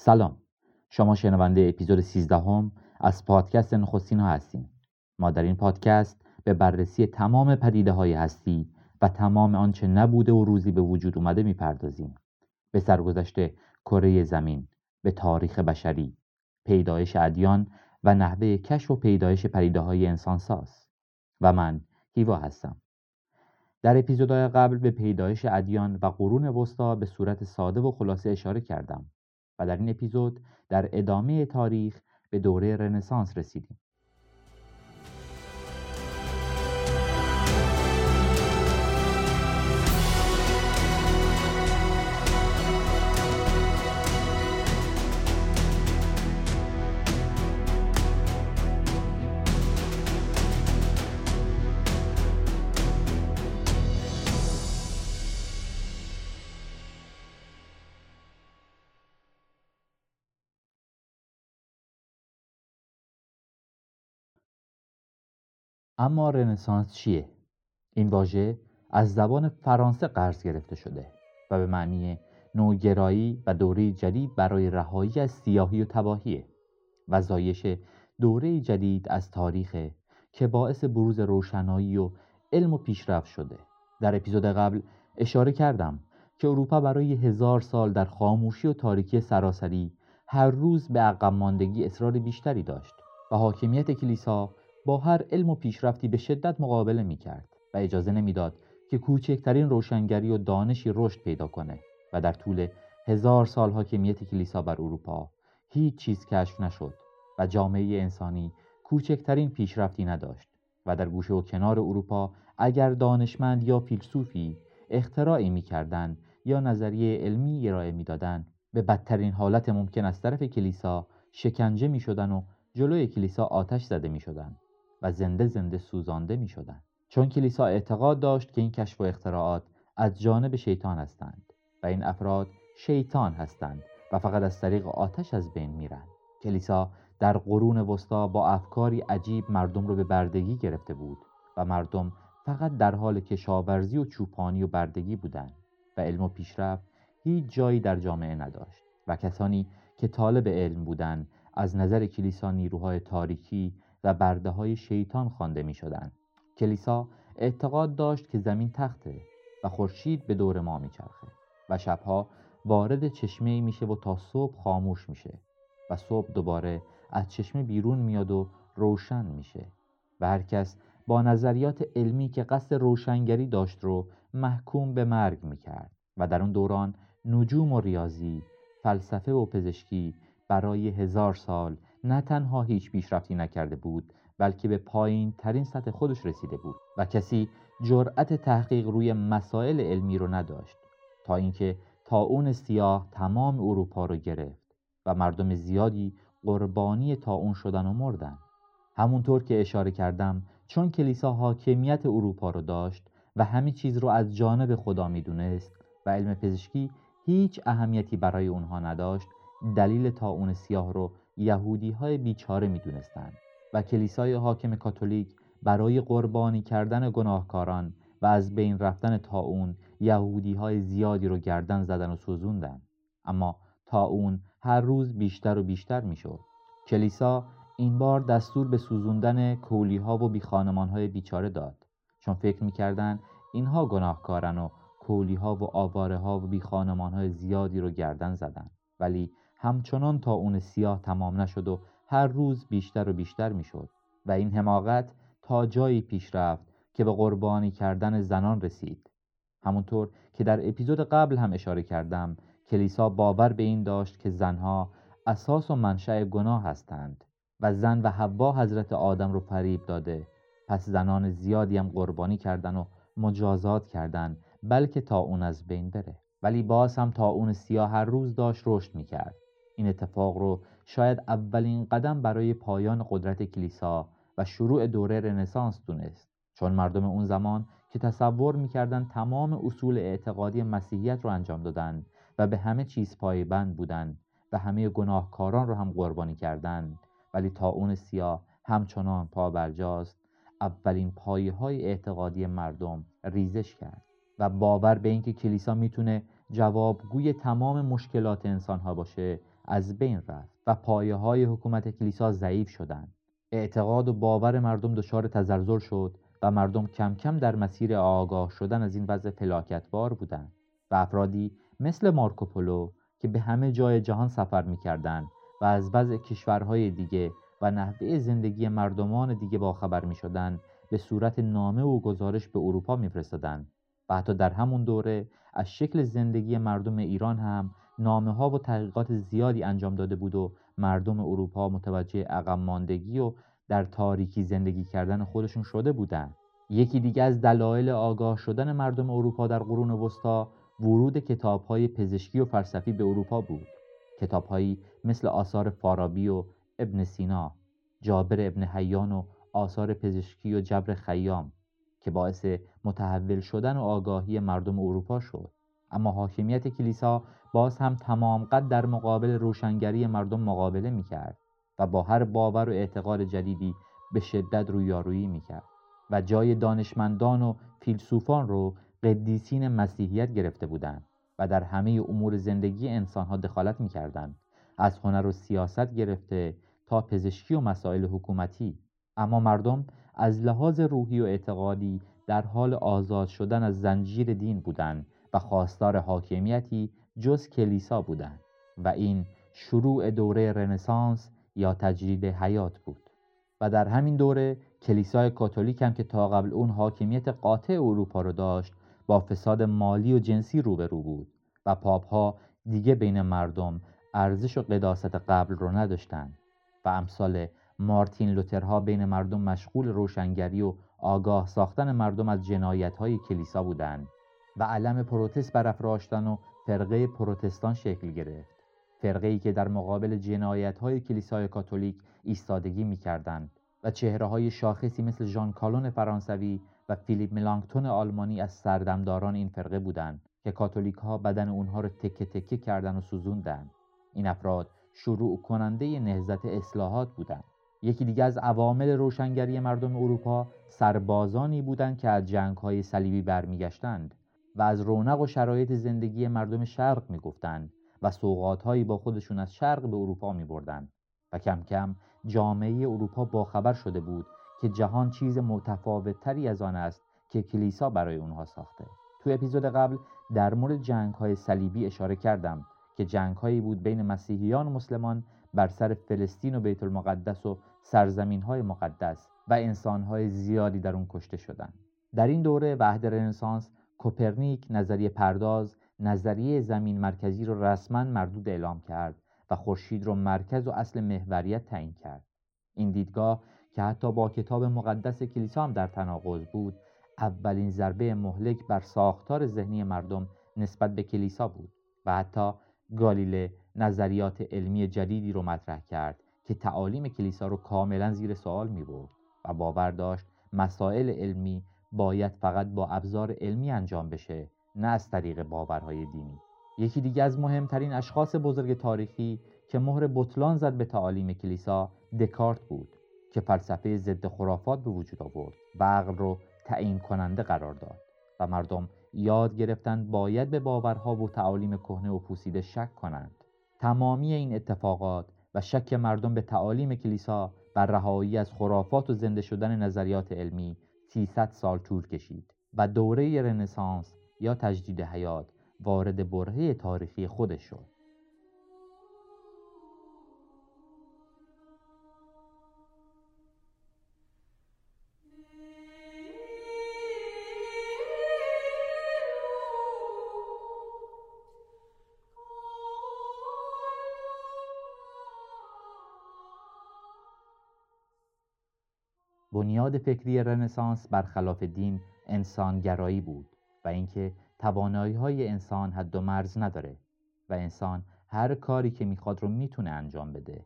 سلام. شما شنونده اپیزود 13 هم از پادکست نخستین ها هستیم ما در این پادکست به بررسی تمام پدیده های هستی و تمام آنچه نبوده و روزی به وجود اومده می‌پردازیم. به سرگذشت کره زمین به تاریخ بشری پیدایش ادیان و نحوه کشف و پیدایش پدیده های انسانساز. و من هیوا هستم. در اپیزودهای قبل به پیدایش ادیان و قرون وسطا به صورت ساده و خلاصه اشاره کردم. و در این اپیزود در ادامه تاریخ به دوره رنسانس رسیدیم. اما رنسانس چیه؟ این واژه از زبان فرانسه قرض گرفته شده و به معنی نوگرایی و دوره جدید برای رهایی از سیاهی و تباهیه و زایش دوره جدید از تاریخ که باعث بروز روشنایی و علم و پیشرفت شده در اپیزود قبل اشاره کردم که اروپا برای هزار سال در خاموشی و تاریکی سراسری هر روز به عقب ماندگی اصرار بیشتری داشت و حاکمیت کلیسا با هر علم و پیشرفتی به شدت مقابله می کرد و اجازه نمی‌داد که کوچکترین روشنگری و دانشی رشد پیدا کنه و در طول هزار سال حاکمیت کلیسا بر اروپا هیچ چیز کشف نشد و جامعه انسانی کوچکترین پیشرفتی نداشت و در گوشه و کنار اروپا اگر دانشمند یا فیلسوفی اختراعی می‌کردند یا نظریه علمی ارائه می‌دادند به بدترین حالت ممکن از طرف کلیسا شکنجه می شدن و جلوی کلیسا آتش زده می شدن و زنده زنده سوزانده می شدن. چون کلیسا اعتقاد داشت که این کشف و اختراعات از جانب شیطان هستند و این افراد شیطان هستند و فقط از طریق آتش از بین میرند. کلیسا در قرون وسطا با افکاری عجیب مردم رو به بردگی گرفته بود و مردم فقط در حال کشاورزی و چوپانی و بردگی بودند و علم و پیشرفت هیچ جایی در جامعه نداشت و کسانی که طالب علم بودند از نظر کلیسا نیروهای تاریکی و برده های شیطان خوانده می شدن. کلیسا اعتقاد داشت که زمین تخته و خورشید به دور ما میچرخه و شبها وارد چشمه میشه و تا صبح خاموش میشه و صبح دوباره از چشمه بیرون میاد و روشن میشه و هر کس با نظریات علمی که قصد روشنگری داشت رو محکوم به مرگ می‌کرد و در اون دوران نجوم و ریاضی فلسفه و پزشکی برای هزار سال نه تنها هیچ پیشرفتی نکرده بود بلکه به پایین ترین سطح خودش رسیده بود و کسی جرأت تحقیق روی مسائل علمی رو نداشت تا اینکه اون سیاه تمام اروپا رو گرفت و مردم زیادی قربانی اون شدن و مردن. همونطور که اشاره کردم چون کلیسا حاکمیت اروپا رو داشت و همه چیز رو از جانب خدا می‌دونست و علم پزشکی هیچ اهمیتی برای اونها نداشت دلیل اون سیاه رو یهودی های بیچاره می دونستن و کلیسای حاکم کاتولیک برای قربانی کردن گناهکاران و از بین رفتن تاون یهودی های زیادی رو گردن زدن و سوزوندن. اما تاون هر روز بیشتر و بیشتر می‌شد. کلیسا این بار دستور به سوزوندن کولی ها و بیخانمان های بیچاره داد. چون فکر می‌کردن اینها گناهکارن و کولی ها و آواره ها و بیخانمان های زیادی رو گردن زدن. ولی همچنان تا اون سیاه تمام نشد و هر روز بیشتر و بیشتر می‌شد و این حماقت تا جایی پیش رفت که به قربانی کردن زنان رسید. همونطور که در اپیزود قبل هم اشاره کردم کلیسا باور به این داشت که زنها اساس و منشأ گناه هستند و زن و حوا حضرت آدم رو فریب داده. پس زنان زیادی هم قربانی کردن و مجازات کردن بلکه تا اون از بین بره. ولی باز هم تا اون سیاه هر روز داشت رشد می‌کرد. این اتفاق رو شاید اولین قدم برای پایان قدرت کلیسا و شروع دوره رنسانس دونست. چون مردم اون زمان که تصور می‌کردن تمام اصول اعتقادی مسیحیت رو انجام دادن و به همه چیز پایبند بودند و همه گناهکاران رو هم قربانی کردند ولی تا اون سیاه همچنان پا برجاست اولین پایه های اعتقادی مردم ریزش کرد و باور به اینکه کلیسا می‌تونه جوابگوی تمام مشکلات انسان ها باشه از بین رفت و پایه های حکومت کلیسا ضعیف شدند. اعتقاد و باور مردم دچار تزلزل شد و مردم کم کم در مسیر آگاه شدن از این وضع فلاکتبار بودند و افرادی مثل مارکوپولو که به همه جای جهان سفر می‌کردند و از وضع کشورهای دیگه و نحوه زندگی مردمان دیگه باخبر می شدن به صورت نامه و گزارش به اروپا میفرستادند و حتی در همون دوره از شکل زندگی مردم ایران هم نامه ها و تحقیقات زیادی انجام داده بود و مردم اروپا متوجه عقب ماندگی و در تاریکی زندگی کردن خودشون شده بودند. یکی دیگه از دلایل آگاه شدن مردم اروپا در قرون وسطا ورود کتاب های پزشکی و فلسفی به اروپا بود. کتابهایی مثل آثار فارابی و ابن سینا، جابر ابن حیان و آثار پزشکی و جبر خیام که باعث متحول شدن و آگاهی مردم اروپا شد. اما حاکمیت کلیسا باز هم تمام قد در مقابل روشنگری مردم مقابله می‌کرد و با هر باور و اعتقاد جدیدی به شدت رویارویی می‌کرد و جای دانشمندان و فیلسوفان رو قدیسین مسیحیت گرفته بودند و در همه امور زندگی انسانها دخالت می‌کردند. از هنر و سیاست گرفته تا پزشکی و مسائل حکومتی. اما مردم از لحاظ روحی و اعتقادی در حال آزاد شدن از زنجیر دین بودند و خواستار حاکمیتی جز کلیسا بودند و این شروع دوره رنسانس یا تجدید حیات بود و در همین دوره کلیسای کاتولیک هم که تا قبل اون حاکمیت قاطع اروپا رو داشت با فساد مالی و جنسی روبرو بود و پاپ ها دیگه بین مردم ارزش و قداست قبل رو نداشتند و امثال مارتین لوترها بین مردم مشغول روشنگری و آگاه ساختن مردم از جنایت های کلیسا بودند. و علم پروتست برافراشتن و فرقه پروتستان شکل گرفت. فرقه ای که در مقابل جنایت های کلیسای کاتولیک ایستادگی می‌کردند و چهره های شاخصی مثل ژان کالون فرانسوی و فیلیپ ملانکتون آلمانی از سردمداران این فرقه بودند که کاتولیک ها بدن اونها رو تکه تکه کردن و سوزوندن این افراد شروع کننده نهزت اصلاحات بودند. یکی دیگه از عوامل روشنگری مردم اروپا سربازانی بودند که از جنگ های صلیبی برمیگشتند. و از رونق و شرایط زندگی مردم شرق می‌گفتند و سوقاتهایی با خودشون از شرق به اروپا می بردن و کم کم جامعه اروپا باخبر شده بود که جهان چیز متفاوتتری از آن است که کلیسا برای اونها ساخته تو اپیزود قبل در مورد جنگ های صلیبی اشاره کردم که جنگ هایی بود بین مسیحیان و مسلمان بر سر فلسطین و بیت المقدس و سرزمین های مقدس و انسان های زیادی در اون کشته شدند. در این دوره وحد رنسانس کوپرنیک نظریه پرداز نظریه زمین مرکزی رو رسما مردود اعلام کرد و خورشید رو مرکز و اصل محوریت تعیین کرد. این دیدگاه که حتی با کتاب مقدس کلیسا هم در تناقض بود اولین ضربه مهلک بر ساختار ذهنی مردم نسبت به کلیسا بود و حتی گالیله نظریات علمی جدیدی رو مطرح کرد که تعالیم کلیسا رو کاملا زیر سوال می برد و باور داشت مسائل علمی باید فقط با ابزار علمی انجام بشه نه از طریق باورهای دینی. یکی دیگه از مهمترین اشخاص بزرگ تاریخی که مهر بطلان زد به تعالیم کلیسا دکارت بود که فلسفه ضد خرافات به وجود آورد و عقل رو تعیین کننده قرار داد و مردم یاد گرفتند باید به باورها و تعالیم کهنه و پوسیده شک کنند. تمامی این اتفاقات و شک مردم به تعالیم کلیسا بر رهایی از خرافات و زنده شدن نظریات علمی 300 سال طول کشید و دوره رنسانس یا تجدید حیات وارد برهه تاریخی خودش شد. بنیاد فکری رنسانس برخلاف دین انسانگرایی بود و اینکه توانایی های انسان حد و مرز نداره و انسان هر کاری که می‌خواد رو می‌تونه انجام بده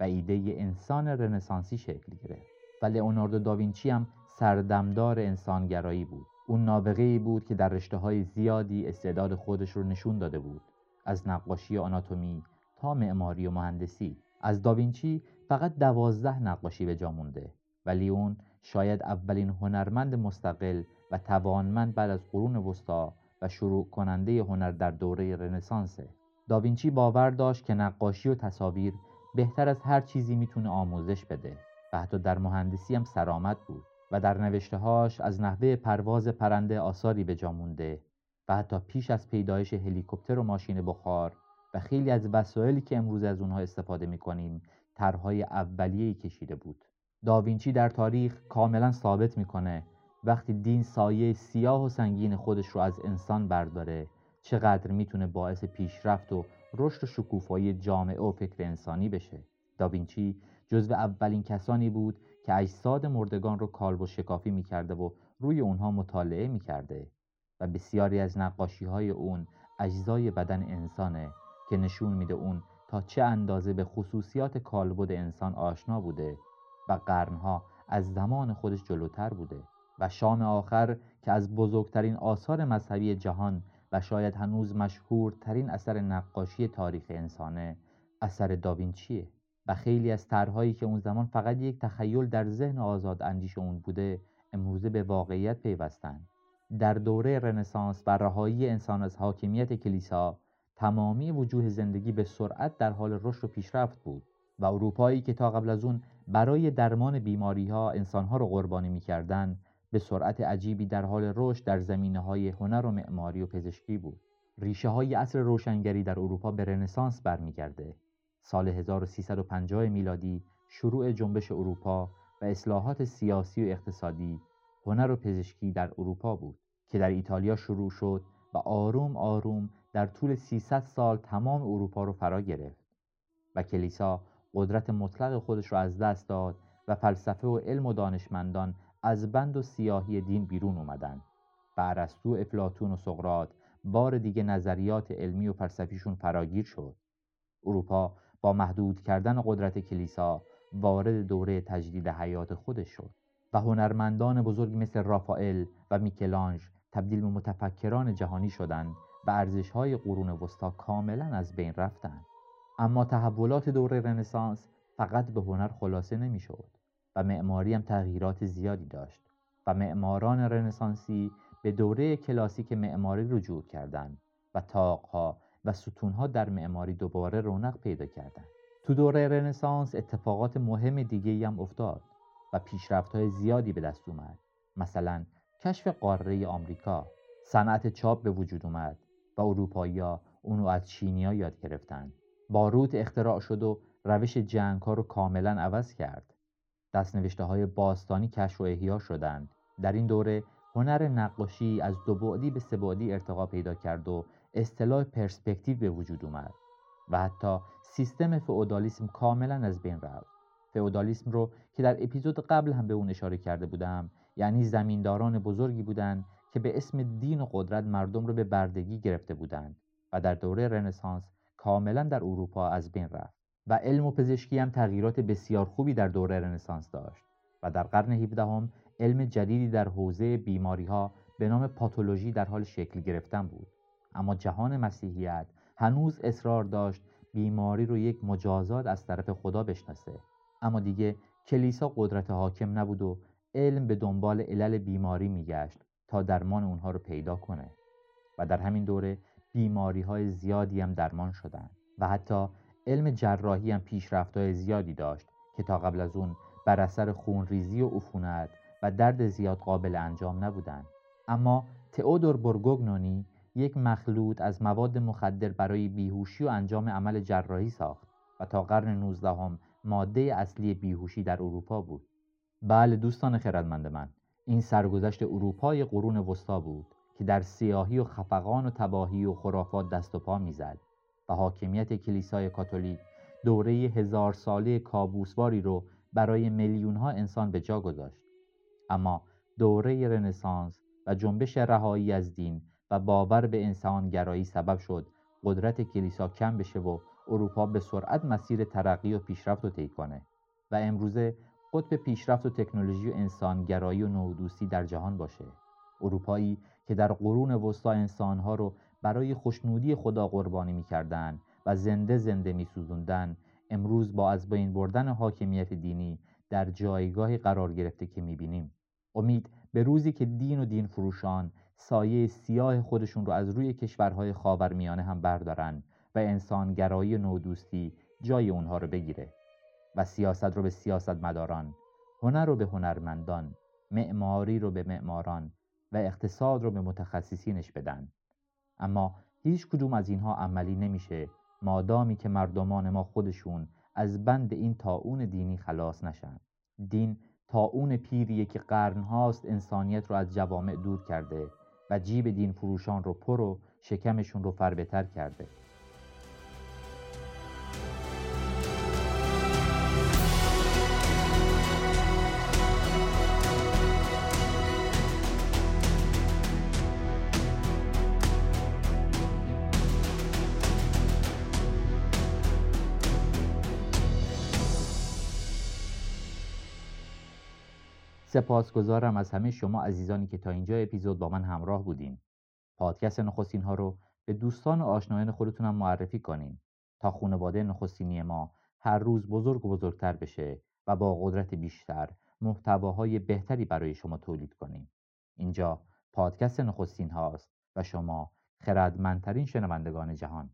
و ایده انسان رنسانسی شکل گرفت و لئوناردو داوینچی هم سردمدار انسانگرایی بود. اون نابغه بود که در رشته های زیادی استعداد خودش رو نشون داده بود. از نقاشی آناتومی تا معماری و مهندسی. از داوینچی فقط دوازده نقاشی به جا مونده. ولی اون شاید اولین هنرمند مستقل و توانمند بعد از قرون وسطا و شروع کننده هنر در دوره رنسانسه داوینچی باور داشت که نقاشی و تصاویر بهتر از هر چیزی می‌تونه آموزش بده و حتی در مهندسی هم سرآمد بود و در نوشتههاش از نحوه پرواز پرنده آثاری به جا مونده و حتی پیش از پیدایش هلیکوپتر و ماشین بخار و خیلی از وسایلی که امروز از اونها استفاده می‌کنیم طرحهای اولیه‌ای کشیده بود. داوینچی در تاریخ کاملا ثابت می‌کنه وقتی دین سایه سیاه و سنگین خودش رو از انسان برداره چقدر می‌تونه باعث پیشرفت و رشد و شکوفایی جامعه و فکر انسانی بشه. داوینچی جزو اولین کسانی بود که اجساد مردگان رو کالب و شکافی می‌کرده و روی اونها مطالعه می‌کرده و بسیاری از نقاشی های اون اجزای بدن انسانه که نشون میده اون تا چه اندازه به خصوصیات کالبد انسان آشنا بوده. و قرنها از زمان خودش جلوتر بوده و شام آخر که از بزرگترین آثار مذهبی جهان و شاید هنوز مشهورترین اثر نقاشی تاریخ انسانه اثر داوینچیه و خیلی از طرحهایی که اون زمان فقط یک تخیل در ذهن آزاد اندیش اون بوده امروزه به واقعیت پیوستن. در دوره رنسانس و رهایی انسان از حاکمیت کلیسا تمامی وجوه زندگی به سرعت در حال رشد و پیشرفت بود. و اروپایی که تا قبل از اون برای درمان بیماری ها انسان ها رو قربانی می‌کردن به سرعت عجیبی در حال رشد در زمینه های هنر و معماری و پزشکی بود. ریشه های عصر روشنگری در اروپا به رنسانس برمیگرده. سال 1350 میلادی شروع جنبش اروپا و اصلاحات سیاسی و اقتصادی هنر و پزشکی در اروپا بود که در ایتالیا شروع شد و آروم آروم در طول 300 سال تمام اروپا رو فرا گرفت و کلیسا قدرت مطلق خودش را از دست داد و فلسفه و علم و دانشمندان از بند و سیاهی دین بیرون اومدن. و ارسطو افلاتون و سقراط بار دیگه نظریات علمی و فلسفیشون فراگیر شد. اروپا با محدود کردن قدرت کلیسا وارد دوره تجدید حیات خودش شد و هنرمندان بزرگ مثل رافائل و میکلانج تبدیل به متفکران جهانی شدند و ارزش‌های قرون وسطا کاملا از بین رفتند. اما تحولات دوره رنسانس فقط به هنر خلاصه نمی‌شد و معماری هم تغییرات زیادی داشت و معماران رنسانسی به دوره کلاسیک معماری رجوع کردند و تاقها و ستونها در معماری دوباره رونق پیدا کردند. تو دوره رنسانس اتفاقات مهم دیگه هم افتاد و پیشرفت های زیادی به دست اومد. مثلا کشف قاره آمریکا صنعت چاپ به وجود اومد و اروپایی‌ها اونو از چینیا یاد گرفتن باروت اختراع شد و روش جنگ ها رو کاملا عوض کرد. دستنوشته های باستانی کشف و احیا شدند. در این دوره هنر نقاشی از دو بعدی به سه بعدی ارتقا پیدا کرد و اصطلاح پرسپکتیو به وجود اومد و حتی سیستم فئودالیسم کاملا از بین رفت. فئودالیسم رو که در اپیزود قبل هم به اون اشاره کرده بودم یعنی زمینداران بزرگی بودند که به اسم دین و قدرت مردم رو به بردگی گرفته بودند و در دوره رنسانس کاملا در اروپا از بین رفت و علم و پزشکی هم تغییرات بسیار خوبی در دوره رنسانس داشت و در قرن 17 هم علم جدیدی در حوزه بیماری ها به نام پاتولوژی در حال شکل گرفتن بود. اما جهان مسیحیت هنوز اصرار داشت بیماری رو یک مجازات از طرف خدا بشناسه. اما دیگه کلیسا قدرت حاکم نبود و علم به دنبال علل بیماری میگشت تا درمان اونها رو پیدا کنه. و در همین دوره بیماری های زیادی هم درمان شدند و حتی علم جراحی هم پیشرفت های زیادی داشت که تا قبل از اون بر اثر خونریزی و عفونت و درد زیاد قابل انجام نبودند. اما تئودور برگوگنونی یک مخلوط از مواد مخدر برای بیهوشی و انجام عمل جراحی ساخت و تا قرن 19 هم ماده اصلی بیهوشی در اروپا بود. بله دوستان خردمند من این سرگذشت اروپای قرون وسطا بود. که در سیاهی و خفقان و تباهی و خرافات دست و پا می‌زد و حاکمیت کلیسای کاتولیک دوره هزار ساله کابوسواری رو برای میلیون ها انسان به جا گذاشت. اما دوره رنسانس و جنبش رهایی از دین و باور به انسان گرایی سبب شد قدرت کلیسا کم بشه و اروپا به سرعت مسیر ترقی و پیشرفت رو طی کنه و امروزه قطب پیشرفت و تکنولوژی و انسانگرایی و نودوستی در جهان باشه. اروپایی که در قرون وسطا انسانها رو برای خوشنودی خدا قربانی می‌کردند و زنده زنده میسوزوندن امروز با از بین بردن حاکمیت دینی در جایگاهی قرار گرفته که می‌بینیم. امید به روزی که دین و دین فروشان سایه سیاه خودشون رو از روی کشورهای خاورمیانه هم بردارن و انسانگرایی و نودوستی جای اونها رو بگیره و سیاست رو به سیاستمداران هنر رو به هنرمندان معماری رو به معماران و اقتصاد رو به متخصصینش بدن. اما هیچ کدوم از اینها عملی نمیشه مادامی که مردمان ما خودشون از بند این تاون دینی خلاص نشن. دین تاون پیریه که قرنهاست انسانیت رو از جوامع دور کرده و جیب دین فروشان رو پر و شکمشون رو فربتر کرده. سپاسگزارم از همه شما عزیزانی که تا اینجا اپیزود با من همراه بودین. پادکست نخستین ها رو به دوستان و آشنایان خودتونم معرفی کنین تا خانواده نخستینی ما هر روز بزرگ و بزرگتر بشه و با قدرت بیشتر محتواهای بهتری برای شما تولید کنیم. اینجا پادکست نخستین هاست و شما خردمندترین شنوندگان جهان